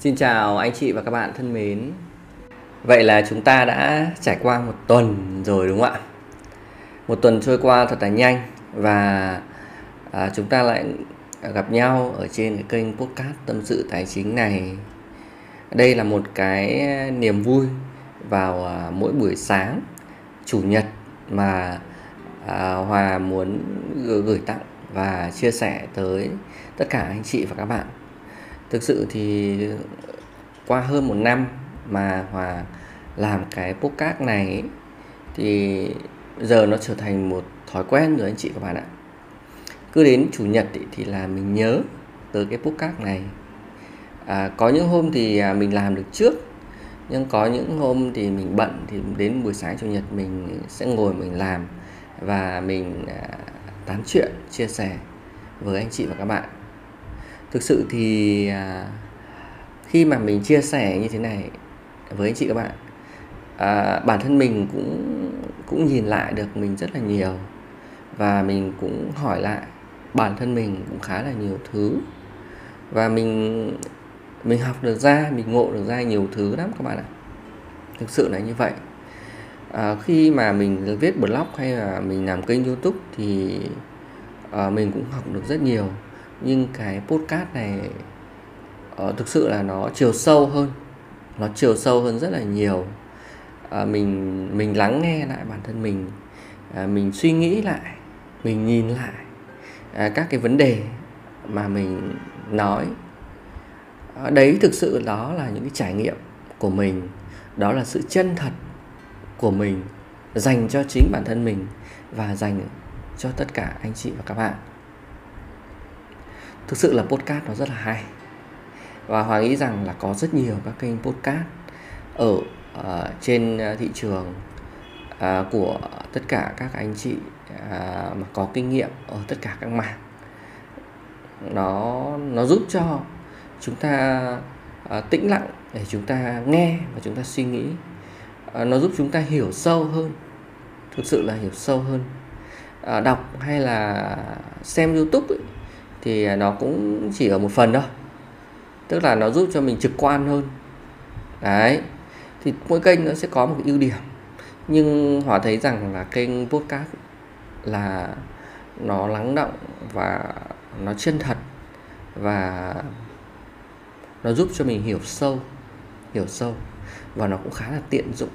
Xin chào anh chị và các bạn thân mến. Vậy là chúng ta đã trải qua một tuần rồi đúng không ạ? Một tuần trôi qua thật là nhanh và à, chúng ta lại gặp nhau ở trên cái kênh podcast tâm sự tài chính này. Đây là một cái niềm vui vào à, mỗi buổi sáng chủ nhật mà à, Hòa muốn gửi tặng và chia sẻ tới tất cả anh chị và các bạn thực sự thì qua hơn một năm mà hòa làm cái podcast này ấy, thì giờ nó trở thành một thói quen rồi anh chị các bạn ạ. Cứ đến chủ nhật ý, thì là mình nhớ tới cái podcast này. À, có những hôm thì à, mình làm được trước nhưng có những hôm thì mình bận thì đến buổi sáng chủ nhật mình sẽ ngồi mình làm và mình à, tán chuyện chia sẻ với anh chị và các bạn thực sự thì à, khi mà mình chia sẻ như thế này với anh chị các bạn à, bản thân mình cũng cũng nhìn lại được mình rất là nhiều và mình cũng hỏi lại bản thân mình cũng khá là nhiều thứ và mình mình học được ra mình ngộ được ra nhiều thứ lắm các bạn ạ. Thực sự là như vậy. À, khi mà mình viết blog hay là mình làm kênh youtube thì à, mình cũng học được rất nhiều nhưng cái podcast này uh, thực sự là nó chiều sâu hơn. Nó chiều sâu hơn rất là nhiều. Uh, mình mình lắng nghe lại bản thân mình. Uh, mình suy nghĩ lại mình nhìn lại uh, các cái vấn đề mà mình nói. Uh, đấy thực sự đó là những cái trải nghiệm của mình. Đó là sự chân thật của mình dành cho chính bản thân mình và dành cho tất cả anh chị và các bạn thực sự là podcast nó rất là hay. Và hòa nghĩ rằng là có rất nhiều các kênh podcast ở uh, trên à, thị trường uh, của tất cả các anh chị uh, mà có kinh nghiệm ở tất cả các mảng nó nó giúp cho chúng ta uh, tĩnh lặng để chúng ta nghe và chúng ta suy nghĩ. Uh, nó giúp chúng ta hiểu sâu hơn thực sự là hiểu sâu hơn. Uh, đọc hay là xem youtube ấy, thì nó cũng chỉ ở một phần thôi. Tức là nó giúp cho mình trực quan hơn. Đấy. Thì mỗi kênh nó sẽ có một cái ưu điểm. Nhưng họ thấy rằng là kênh podcast là nó lắng động và nó chân thật và nó giúp cho mình hiểu sâu hiểu sâu và nó cũng khá là tiện dụng.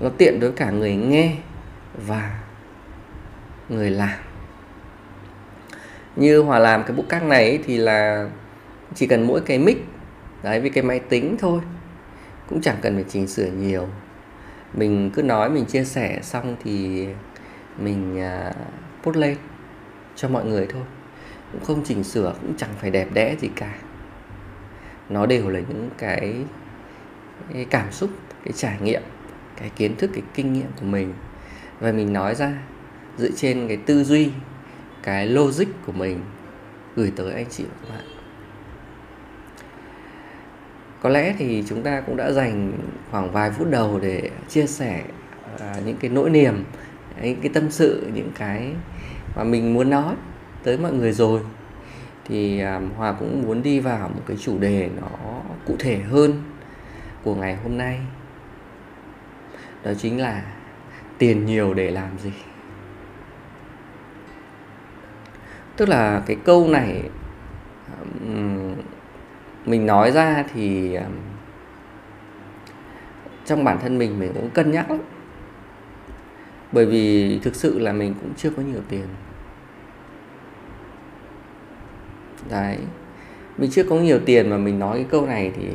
Nó tiện đối cả người nghe và người làm như hòa làm cái book này ấy, thì là chỉ cần mỗi cái mic đấy với cái máy tính thôi. Cũng chẳng cần phải chỉnh sửa nhiều. Mình cứ nói mình chia sẻ xong thì mình uh, post lên cho mọi người thôi. Cũng không chỉnh sửa cũng chẳng phải đẹp đẽ gì cả. Nó đều là những cái, cái cảm xúc cái trải nghiệm cái kiến thức cái kinh nghiệm của mình. Và mình nói ra dựa trên cái tư duy cái logic của mình gửi tới anh chị và các bạn. Có lẽ thì chúng ta cũng đã dành khoảng vài phút đầu để chia sẻ uh, những cái nỗi niềm những cái tâm sự những cái mà mình muốn nói tới mọi người rồi. Thì um, hòa cũng muốn đi vào một cái chủ đề nó cụ thể hơn của ngày hôm nay. Đó chính là tiền nhiều để làm gì. Tức là cái câu này mình nói ra thì trong bản thân mình mình cũng cân nhắc lắm. Bởi vì thực sự là mình cũng chưa có nhiều tiền. Đấy. Mình chưa có nhiều tiền mà mình nói cái câu này thì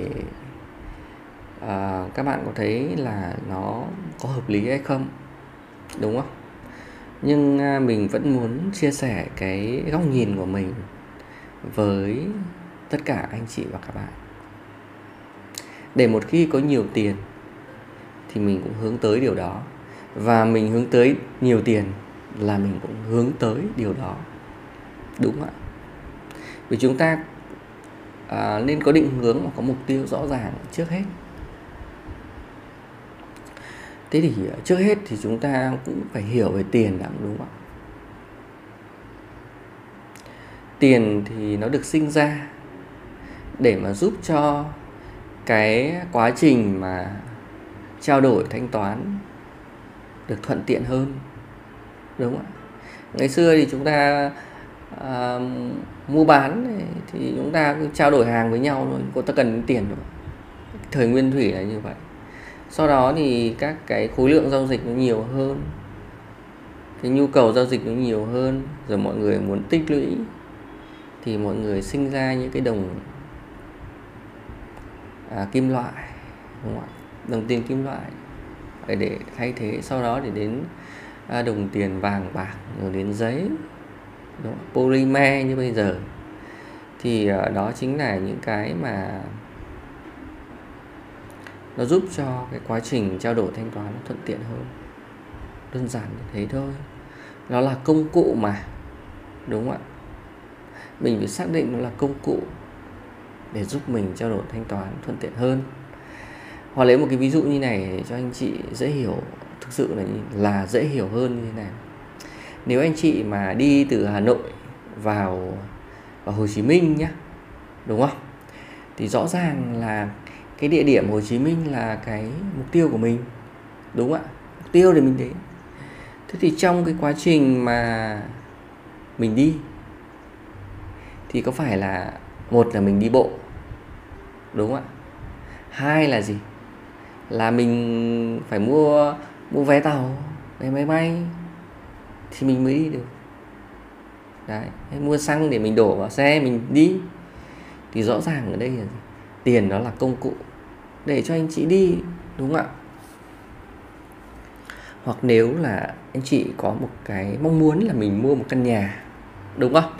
uh, các bạn có thấy là nó có hợp lý hay không? Đúng không? Nhưng à, mình vẫn muốn chia sẻ cái góc nhìn của mình với tất cả anh chị và các bạn. Để một khi có nhiều tiền thì mình cũng hướng tới điều đó. Và mình hướng tới nhiều tiền là mình cũng hướng tới điều đó. Đúng ạ? Vì chúng ta à, nên có định hướng và có mục tiêu rõ ràng trước hết thế thì ờ, trước hết thì chúng ta cũng phải hiểu về tiền đã đúng không ạ? Tiền thì nó được sinh ra để mà giúp cho cái quá trình mà trao đổi thanh toán được thuận tiện hơn đúng không ạ? Ngày xưa thì chúng ta à, mua bán thì chúng ta cứ trao đổi hàng với nhau thôi có ta cần tiền rồi thời nguyên thủy là như vậy sau đó thì các cái khối lượng giao dịch nó nhiều hơn. Cái nhu cầu giao dịch nó nhiều hơn rồi mọi người muốn tích lũy thì mọi người sinh ra những cái đồng à, kim loại đúng không ạ? Đồng tiền kim loại. Để thay thế sau đó để đến à, đồng tiền vàng bạc rồi đến giấy đúng không? polymer như bây giờ. Thì à, đó chính là những cái mà nó giúp cho cái quá trình trao đổi thanh toán nó thuận tiện hơn. Đơn giản như thế thôi. Nó là công cụ mà, đúng không ạ? Mình phải xác định nó là công cụ để giúp mình trao đổi thanh toán thuận tiện hơn. Hoặc lấy một cái ví dụ như này để cho anh chị dễ hiểu, thực sự là là dễ hiểu hơn như thế này. Nếu anh chị mà đi từ Hà Nội vào vào Hồ Chí Minh nhá, đúng không? Thì rõ ràng là cái địa điểm Hồ Chí Minh là cái mục tiêu của mình, đúng không ạ? Mục tiêu để mình đến. Thế thì trong cái quá trình mà mình đi, thì có phải là một là mình đi bộ, đúng không ạ? Hai là gì? Là mình phải mua mua vé tàu, vé máy bay, thì mình mới đi được. Đấy, mua xăng để mình đổ vào xe, mình đi. Thì rõ ràng ở đây là gì? Tiền đó là công cụ để cho anh chị đi đúng không ạ? Hoặc nếu là anh chị có một cái mong muốn là mình mua một căn nhà đúng không?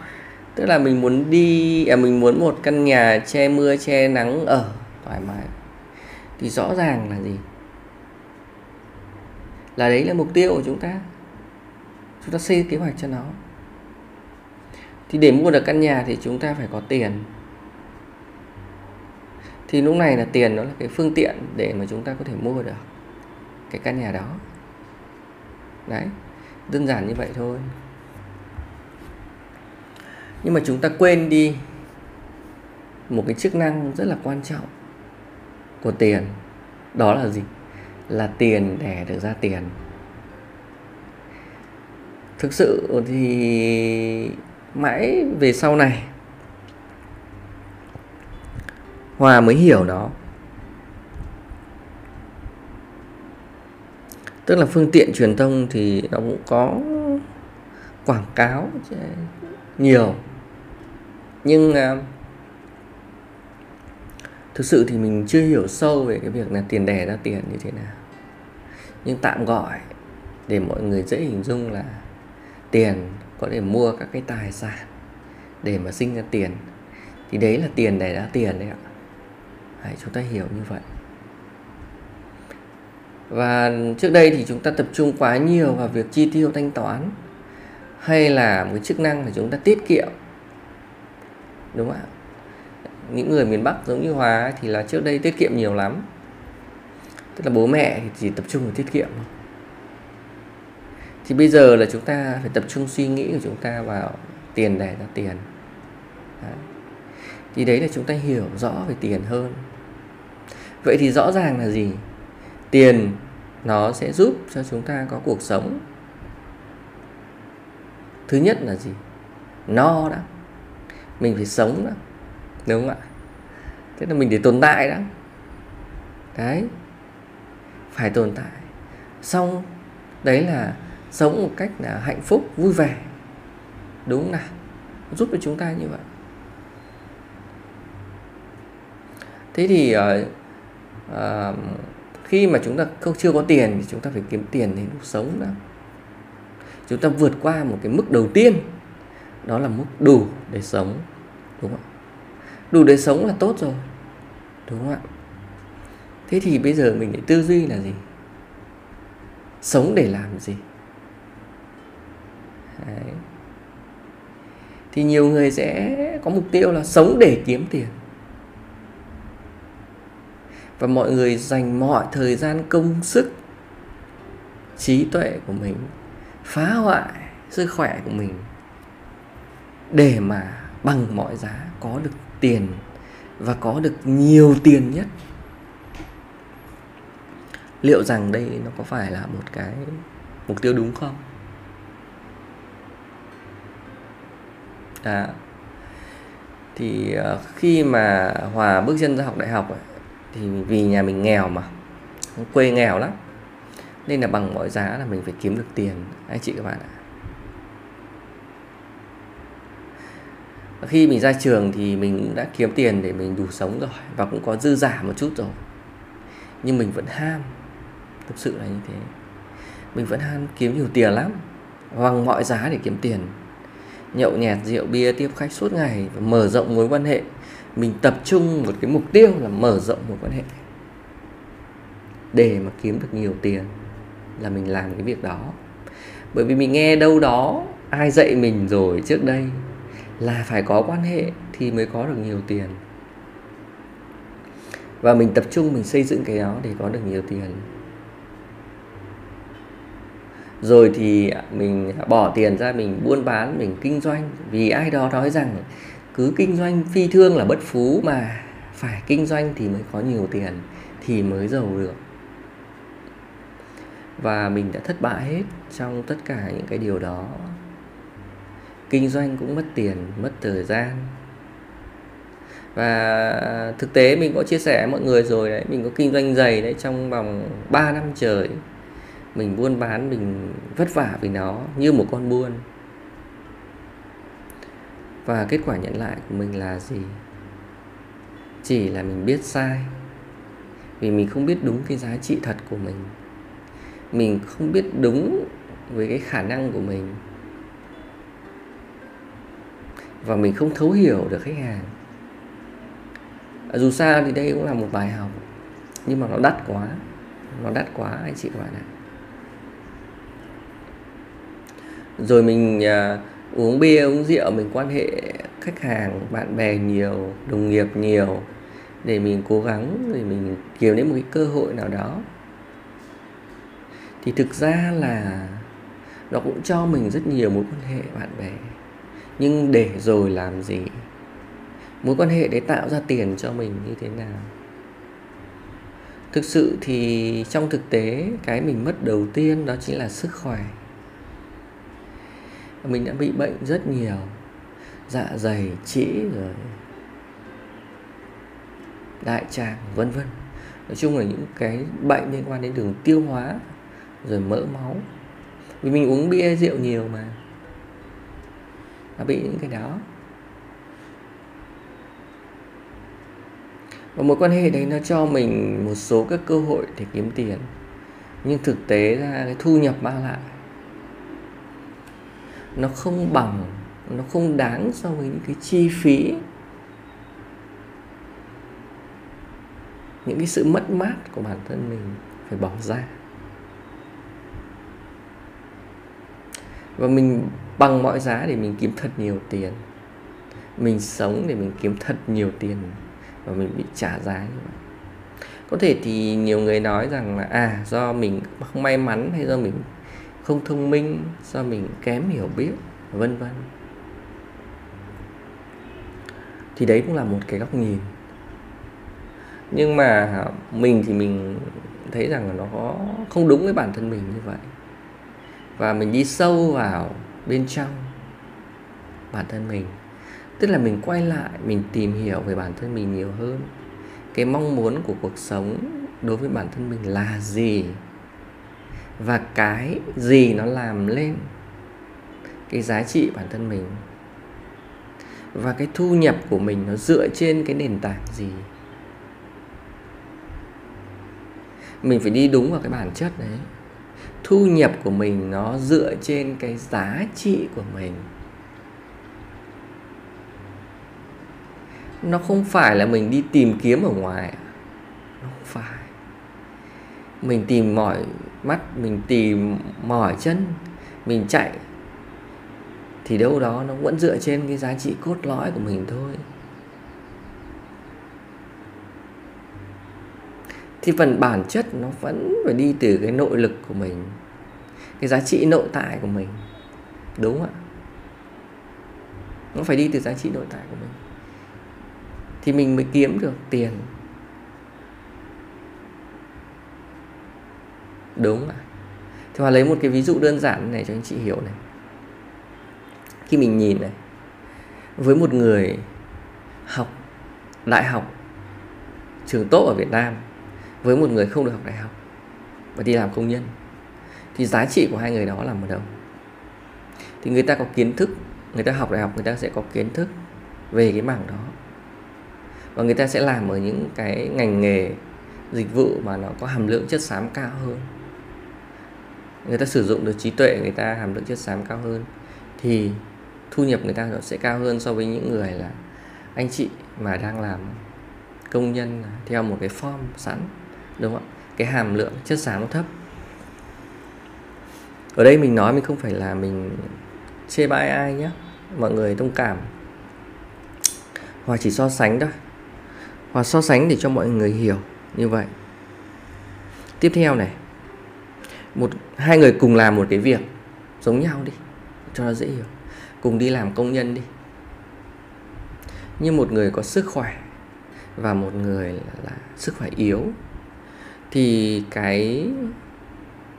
Tức là mình muốn đi à, mình muốn một căn nhà che mưa che nắng ở thoải mái. Thì rõ ràng là gì? Là đấy là mục tiêu của chúng ta. Chúng ta xây kế hoạch cho nó. Thì để mua được căn nhà thì chúng ta phải có tiền thì lúc này là tiền nó là cái phương tiện để mà chúng ta có thể mua được cái căn nhà đó. Đấy, đơn giản như vậy thôi. Nhưng mà chúng ta quên đi một cái chức năng rất là quan trọng của tiền. Đó là gì? Là tiền để được ra tiền. Thực sự thì mãi về sau này hòa mới hiểu nó. Tức là phương tiện truyền thông thì nó cũng có quảng cáo nhiều. Nhưng à, thực sự thì mình chưa hiểu sâu về cái việc là tiền đẻ ra tiền như thế nào. Nhưng tạm gọi để mọi người dễ hình dung là tiền có thể mua các cái tài sản để mà sinh ra tiền. Thì đấy là tiền đẻ ra tiền đấy ạ. Đấy, chúng ta hiểu như vậy. Và trước đây thì chúng ta tập trung quá nhiều vào việc chi tiêu thanh toán hay là một cái chức năng là chúng ta tiết kiệm. Đúng không ạ? Những người miền Bắc giống như Hòa thì là trước đây tiết kiệm nhiều lắm. Tức là bố mẹ thì chỉ tập trung vào tiết kiệm thôi. Thì bây giờ là chúng ta phải tập trung suy nghĩ của chúng ta vào tiền để ra tiền. Đấy thì đấy là chúng ta hiểu rõ về tiền hơn. Vậy thì rõ ràng là gì? Tiền nó sẽ giúp cho chúng ta có cuộc sống. Thứ nhất là gì? No đã mình phải sống đó, đúng không ạ? Thế là mình để tồn tại đó. Đấy. Phải tồn tại. Xong, đấy là sống một cách là hạnh phúc, vui vẻ. Đúng nào? Giúp cho chúng ta như vậy. Thế thì uh, uh, khi mà chúng ta không chưa có tiền thì chúng ta phải kiếm tiền để đủ sống đó chúng ta vượt qua một cái mức đầu tiên đó là mức đủ để sống đúng không đủ để sống là tốt rồi đúng không ạ? Thế thì bây giờ mình lại tư duy là gì? Sống để làm gì? Đấy. thì nhiều người sẽ có mục tiêu là sống để kiếm tiền và mọi người dành mọi thời gian công sức trí tuệ của mình phá hoại sức khỏe của mình để mà bằng mọi giá có được tiền và có được nhiều tiền nhất. Liệu rằng đây nó có phải là một cái mục tiêu đúng không? À, thì ờ, khi mà hòa bước chân ra học đại học ấy, thì vì nhà mình nghèo mà, quê nghèo lắm. Nên là bằng mọi giá là mình phải kiếm được tiền. Anh chị các bạn ạ. Khi mình ra trường thì mình đã kiếm tiền để mình đủ sống rồi và cũng có dư giả một chút rồi. Nhưng mình vẫn ham. Thực sự là như thế. Mình vẫn ham kiếm nhiều tiền lắm. Bằng mọi giá để kiếm tiền. Nhậu nhẹt rượu bia tiếp khách suốt ngày và mở rộng mối quan hệ mình tập trung một cái mục tiêu là mở rộng mối quan hệ. Để mà kiếm được nhiều tiền là mình làm cái việc đó. Bởi vì mình nghe đâu đó ai dạy mình rồi trước đây là phải có quan hệ thì mới có được nhiều tiền. Và mình tập trung, mình xây dựng cái đó để có được nhiều tiền. Rồi thì mình bỏ tiền ra, mình buôn bán, mình kinh doanh. Vì ai đó nói rằng cứ kinh doanh phi thương là bất phú mà phải kinh doanh thì mới có nhiều tiền thì mới giàu được. Và mình đã thất bại hết trong tất cả những cái điều đó. Kinh doanh cũng mất tiền, mất thời gian. Và thực tế mình có chia sẻ mọi người rồi đấy, mình có kinh doanh giày đấy trong vòng 3 năm trời. Mình buôn bán mình vất vả vì nó, như một con buôn và kết quả nhận lại của mình là gì? Chỉ là mình biết sai. Vì mình không biết đúng cái giá trị thật của mình. Mình không biết đúng với cái khả năng của mình. Và mình không thấu hiểu được khách hàng. À, dù sao thì đây cũng là một bài học. Nhưng mà nó đắt quá. Nó đắt quá anh chị các bạn ạ. Rồi mình uh, uống bia, uống rượu, mình quan hệ khách hàng, bạn bè nhiều, đồng nghiệp nhiều. Để mình cố gắng, để mình kiếm đến một cái cơ hội nào đó. Thì thực ra là nó cũng cho mình rất nhiều mối quan hệ bạn bè. Nhưng để rồi làm gì? Mối quan hệ để tạo ra tiền cho mình như thế nào? Thực sự thì trong thực tế, cái mình mất đầu tiên đó chính là sức khỏe mình đã bị bệnh rất nhiều. Dạ dày, trĩ rồi. Đại tràng, vân vân. Nói chung là những cái bệnh liên quan đến đường tiêu hóa, rồi mỡ máu. Vì mình uống bia rượu nhiều mà. Nó bị những cái đó. Và mối quan hệ đấy nó cho mình một số các cơ hội để kiếm tiền. Nhưng thực tế ra cái thu nhập mang lại nó không bằng, nó không đáng so với những cái chi phí. Những cái sự mất mát của bản thân mình phải bỏ ra. Và mình bằng mọi giá để mình kiếm thật nhiều tiền. Mình sống để mình kiếm thật nhiều tiền và mình bị trả giá như vậy. Có thể thì nhiều người nói rằng là à do mình không may mắn hay do mình không thông minh do mình kém hiểu biết, vân vân. Thì đấy cũng là một cái góc nhìn. Nhưng mà mình thì mình thấy rằng là nó không đúng với bản thân mình như vậy. Và mình đi sâu vào bên trong bản thân mình. Tức là mình quay lại, mình tìm hiểu về bản thân mình nhiều hơn. Cái mong muốn của cuộc sống đối với bản thân mình là gì? Và cái gì nó làm lên cái giá trị bản thân mình? Và cái thu nhập của mình nó dựa trên cái nền tảng gì? Mình phải đi đúng vào cái bản chất đấy. Thu nhập của mình nó dựa trên cái giá trị của mình. Nó không phải là mình đi tìm kiếm ở ngoài à? nó không phải. Mình tìm mọi mắt, mình tìm, mỏi chân, mình chạy, thì đâu đó nó vẫn dựa trên cái giá trị cốt lõi của mình thôi. Thì phần bản chất nó vẫn phải đi từ cái nội lực của mình, cái giá trị nội tại của mình, đúng không ạ? Nó phải đi từ giá trị nội tại của mình. Thì mình mới kiếm được tiền. Đúng ạ thì hòa lấy một cái ví dụ đơn giản này cho anh chị hiểu này. Khi mình nhìn này, với một người học đại học, trường tốt ở Việt Nam, với một người không được học đại học và đi làm công nhân, thì giá trị của hai người đó là một đâu thì người ta có kiến thức, người ta học đại học, người ta sẽ có kiến thức về cái mảng đó. Và người ta sẽ làm ở những cái ngành nghề, dịch vụ mà nó có hàm lượng chất xám cao hơn người ta sử dụng được trí tuệ, người ta hàm lượng chất xám cao hơn, thì thu nhập người ta sẽ cao hơn so với những người là anh chị mà đang làm công nhân theo một cái form sẵn, đúng không ạ? Cái hàm lượng chất xám nó thấp. Ở đây mình nói mình không phải là mình chê bai ai nhé mọi người thông cảm. Hoặc chỉ so sánh thôi. Hoặc so sánh để cho mọi người hiểu như vậy. Tiếp theo này một hai người cùng làm một cái việc giống nhau đi cho nó dễ hiểu. Cùng đi làm công nhân đi. Nhưng một người có sức khỏe và một người là, là sức khỏe yếu thì cái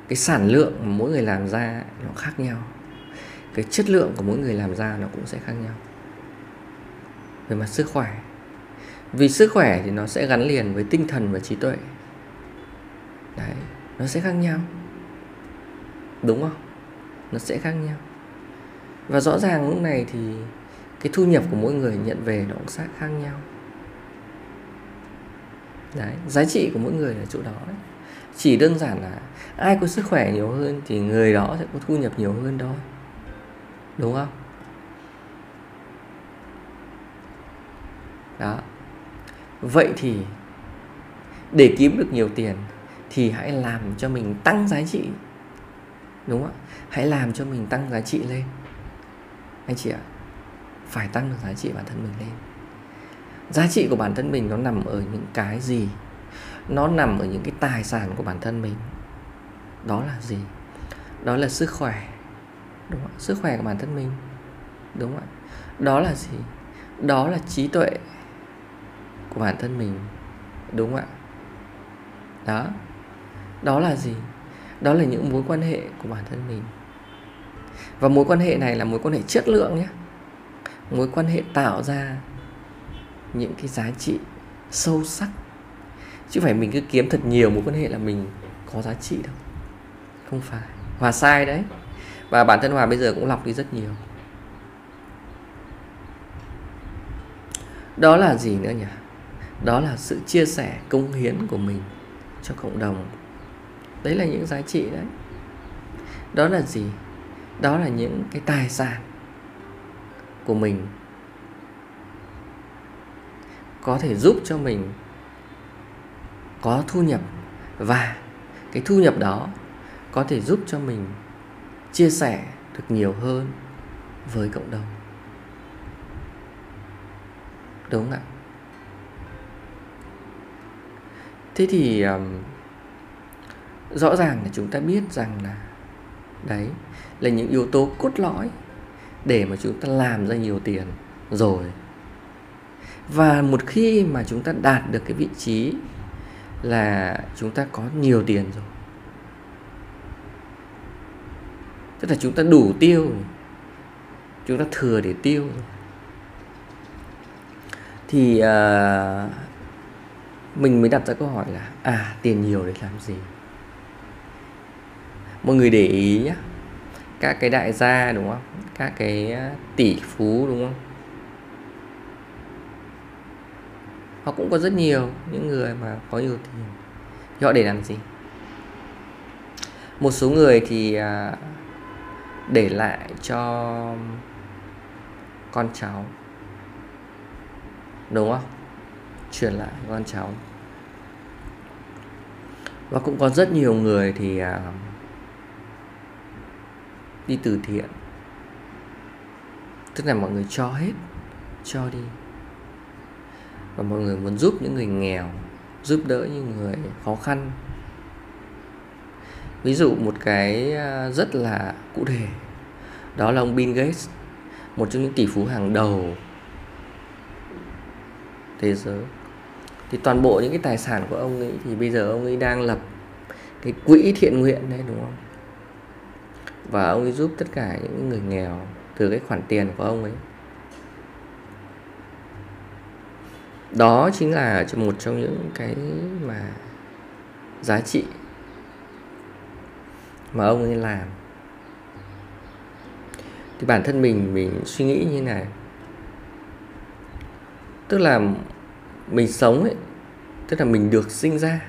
cái sản lượng mà mỗi người làm ra nó khác nhau. Cái chất lượng của mỗi người làm ra nó cũng sẽ khác nhau. Về mặt sức khỏe vì sức khỏe thì nó sẽ gắn liền với tinh thần và trí tuệ. Đấy nó sẽ khác nhau đúng không? Nó sẽ khác nhau. Và rõ ràng lúc này thì cái thu nhập của mỗi người nhận về nó cũng sẽ khác nhau. Đấy, giá trị của mỗi người ở chỗ đó đấy. chỉ đơn giản là ai có sức khỏe nhiều hơn thì người đó sẽ có thu nhập nhiều hơn thôi. Đúng không? Đó. Vậy thì để kiếm được nhiều tiền thì hãy làm cho mình tăng giá trị đúng không ạ? Hãy làm cho mình tăng giá trị lên. Anh chị ạ, phải tăng được giá trị bản thân mình lên. Giá trị của bản thân mình nó nằm ở những cái gì? Nó nằm ở những cái tài sản của bản thân mình. Đó là gì? Đó là sức khỏe. Đúng không? sức khỏe của bản thân mình. Đúng không ạ? Đó là gì? Đó là trí tuệ của bản thân mình. Đúng không ạ? Đó. Đó là gì? Đó là những mối quan hệ của bản thân mình. Và mối quan hệ này là mối quan hệ chất lượng nhé. Mối quan hệ tạo ra những cái giá trị sâu sắc. Chứ phải mình cứ kiếm thật nhiều mối quan hệ là mình có giá trị đâu. Không phải. Hòa sai đấy. Và bản thân hòa bây giờ cũng lọc đi rất nhiều. Đó là gì nữa nhỉ? Đó là sự chia sẻ công hiến của mình cho cộng đồng đấy là những giá trị đấy. Đó là gì? Đó là những cái tài sản của mình. Có thể giúp cho mình có thu nhập và cái thu nhập đó có thể giúp cho mình chia sẻ được nhiều hơn với cộng đồng. Đúng không ạ? Thế thì um, rõ ràng là chúng ta biết rằng là đấy là những yếu tố cốt lõi để mà chúng ta làm ra nhiều tiền rồi và một khi mà chúng ta đạt được cái vị trí là chúng ta có nhiều tiền rồi tức là chúng ta đủ tiêu rồi. chúng ta thừa để tiêu rồi thì uh, mình mới đặt ra câu hỏi là à tiền nhiều để làm gì mọi người để ý nhé các cái đại gia đúng không? Các cái ờ, tỷ phú đúng không? Họ cũng có rất nhiều những người mà có nhiều tiền. Thì họ để làm gì? Một số người thì ờ, để lại cho con cháu. Đúng không? Truyền lại con cháu. Và cũng có rất nhiều người thì uh, đi từ thiện. Tức là mọi người cho hết, cho đi. Và mọi người muốn giúp những người nghèo, giúp đỡ những người khó khăn. Ví dụ một cái à, rất là cụ thể, đó là ông Bill Gates, một trong những tỷ phú hàng đầu thế giới. Thì toàn bộ những cái tài sản của ông ấy thì bây giờ ông ấy đang lập cái quỹ thiện nguyện đấy, đúng không? Và ông ấy giúp tất cả những người nghèo từ cái khoản tiền của ông ấy. Đó chính là một trong những cái mà giá trị mà ông ấy làm. Thì bản thân mình mình suy nghĩ như này. Tức là mình sống ấy, tức là mình được sinh ra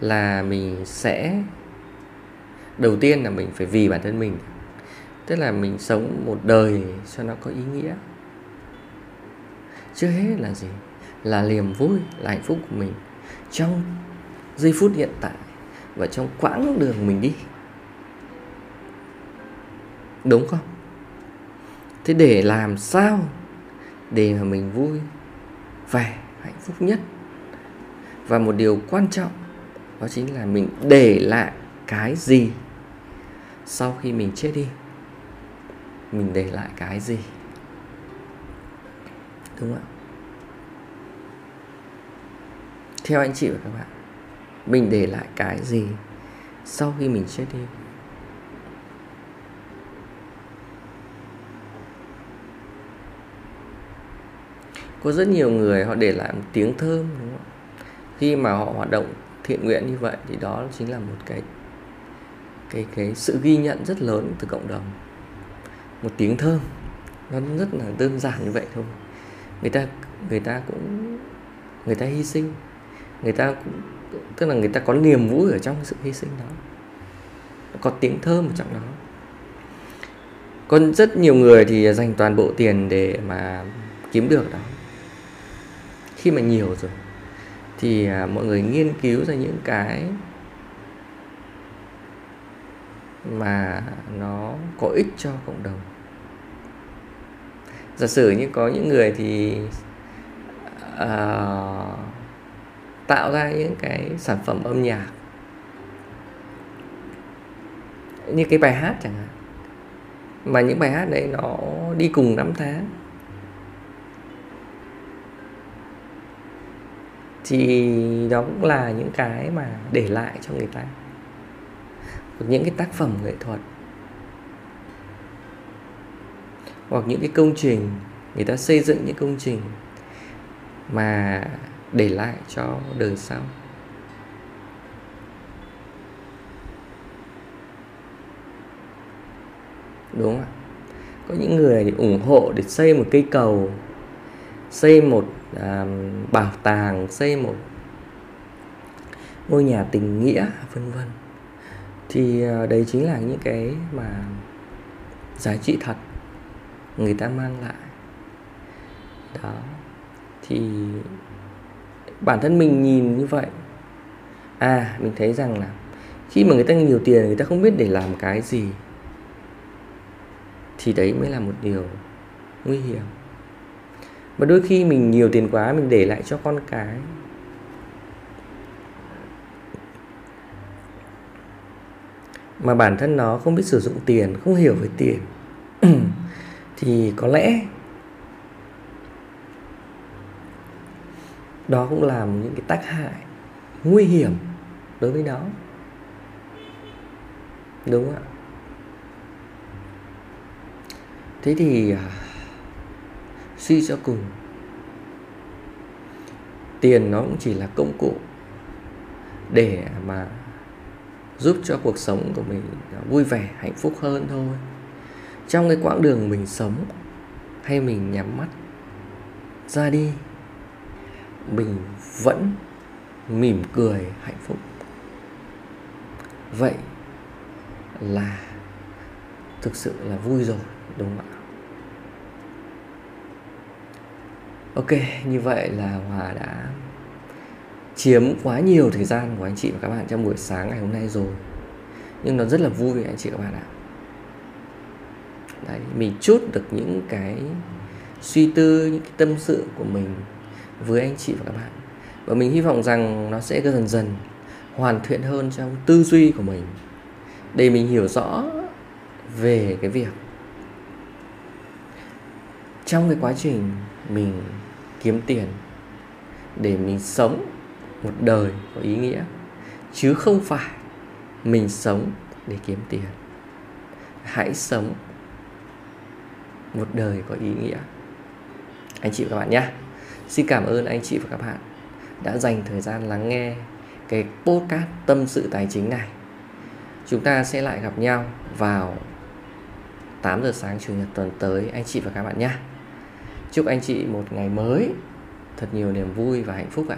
là mình sẽ đầu tiên là mình phải vì bản thân mình. Tức là mình sống một đời cho nó có ý nghĩa. Chưa hết là gì? Là niềm vui, là hạnh phúc của mình trong giây phút hiện tại và trong quãng đường mình đi. Đúng không? Thế để làm sao để mà mình vui, vẻ, hạnh phúc nhất? Và một điều quan trọng đó chính là mình để lại cái gì sau khi mình chết đi, mình để lại cái gì? Đúng không ạ? Theo anh chị và các bạn, mình để lại cái gì sau khi mình chết đi? Có rất nhiều người họ để lại một tiếng thơm, đúng không? khi mà họ hoạt động thiện nguyện như vậy thì đó chính là một cái cái cái sự ghi nhận rất lớn từ cộng đồng. Một tiếng thơm nó rất là đơn giản như vậy thôi. Người ta người ta cũng, người ta hy sinh. Người ta cũng, tức là người ta có niềm vui ở trong sự hy sinh đó. Có tiếng thơm ở trong đó. Có rất nhiều người thì dành toàn bộ tiền để mà kiếm được đó. Khi mà nhiều rồi, thì à, mọi người nghiên cứu ra những cái mà nó có ích cho cộng đồng. Giả sử như có những người thì uh, tạo ra những cái sản phẩm âm nhạc như cái bài hát chẳng hạn mà những bài hát đấy nó đi cùng năm tháng. Thì đó cũng là những cái mà để lại cho người ta những cái tác phẩm nghệ thuật. Hoặc những cái công trình người ta xây dựng những công trình mà để lại cho đời sau. Đúng không ạ? Có những người thì ủng hộ để xây một cây cầu xây một à, bảo tàng xây một ngôi nhà tình nghĩa vân vân thì ờ, đấy chính là những cái mà giá trị thật người ta mang lại. Đó. Thì bản thân mình nhìn như vậy à mình thấy rằng là khi mà người ta nhiều tiền, người ta không biết để làm cái gì thì đấy mới là một điều nguy hiểm. Mà đôi khi mình nhiều tiền quá, mình để lại cho con cái mà bản thân nó không biết sử dụng tiền, không hiểu về tiền, thì có lẽ đó cũng là những cái tác hại nguy hiểm đối với nó. Đúng không ạ? Thế thì à, suy cho cùng, tiền nó cũng chỉ là công cụ để mà giúp cho cuộc sống của mình vui vẻ, hạnh phúc hơn thôi. Trong cái quãng đường mình sống hay mình nhắm mắt ra đi, mình vẫn mỉm cười, hạnh phúc. Vậy là thực sự là vui rồi, đúng không ạ? Ok, như vậy là hòa đã chiếm quá nhiều thời gian của anh chị và các bạn trong buổi sáng ngày hôm nay rồi. Nhưng nó rất là vui anh chị và các bạn ạ. Đấy, mình chốt được những cái suy tư những cái tâm sự của mình với anh chị và các bạn. Và mình hy vọng rằng nó sẽ dần dần hoàn thiện hơn trong tư duy của mình để mình hiểu rõ về cái việc trong cái quá trình mình kiếm tiền để mình sống một đời có ý nghĩa, chứ không phải mình sống để kiếm tiền. Hãy sống một đời có ý nghĩa. Anh chị và các bạn nhé. Xin cảm ơn anh chị và các bạn đã dành thời gian lắng nghe cái podcast tâm sự tài chính này. Chúng ta sẽ lại gặp nhau vào 8 giờ sáng chủ nhật tuần tới, anh chị và các bạn nhé. Chúc anh chị một ngày mới, thật nhiều niềm vui và hạnh phúc ạ.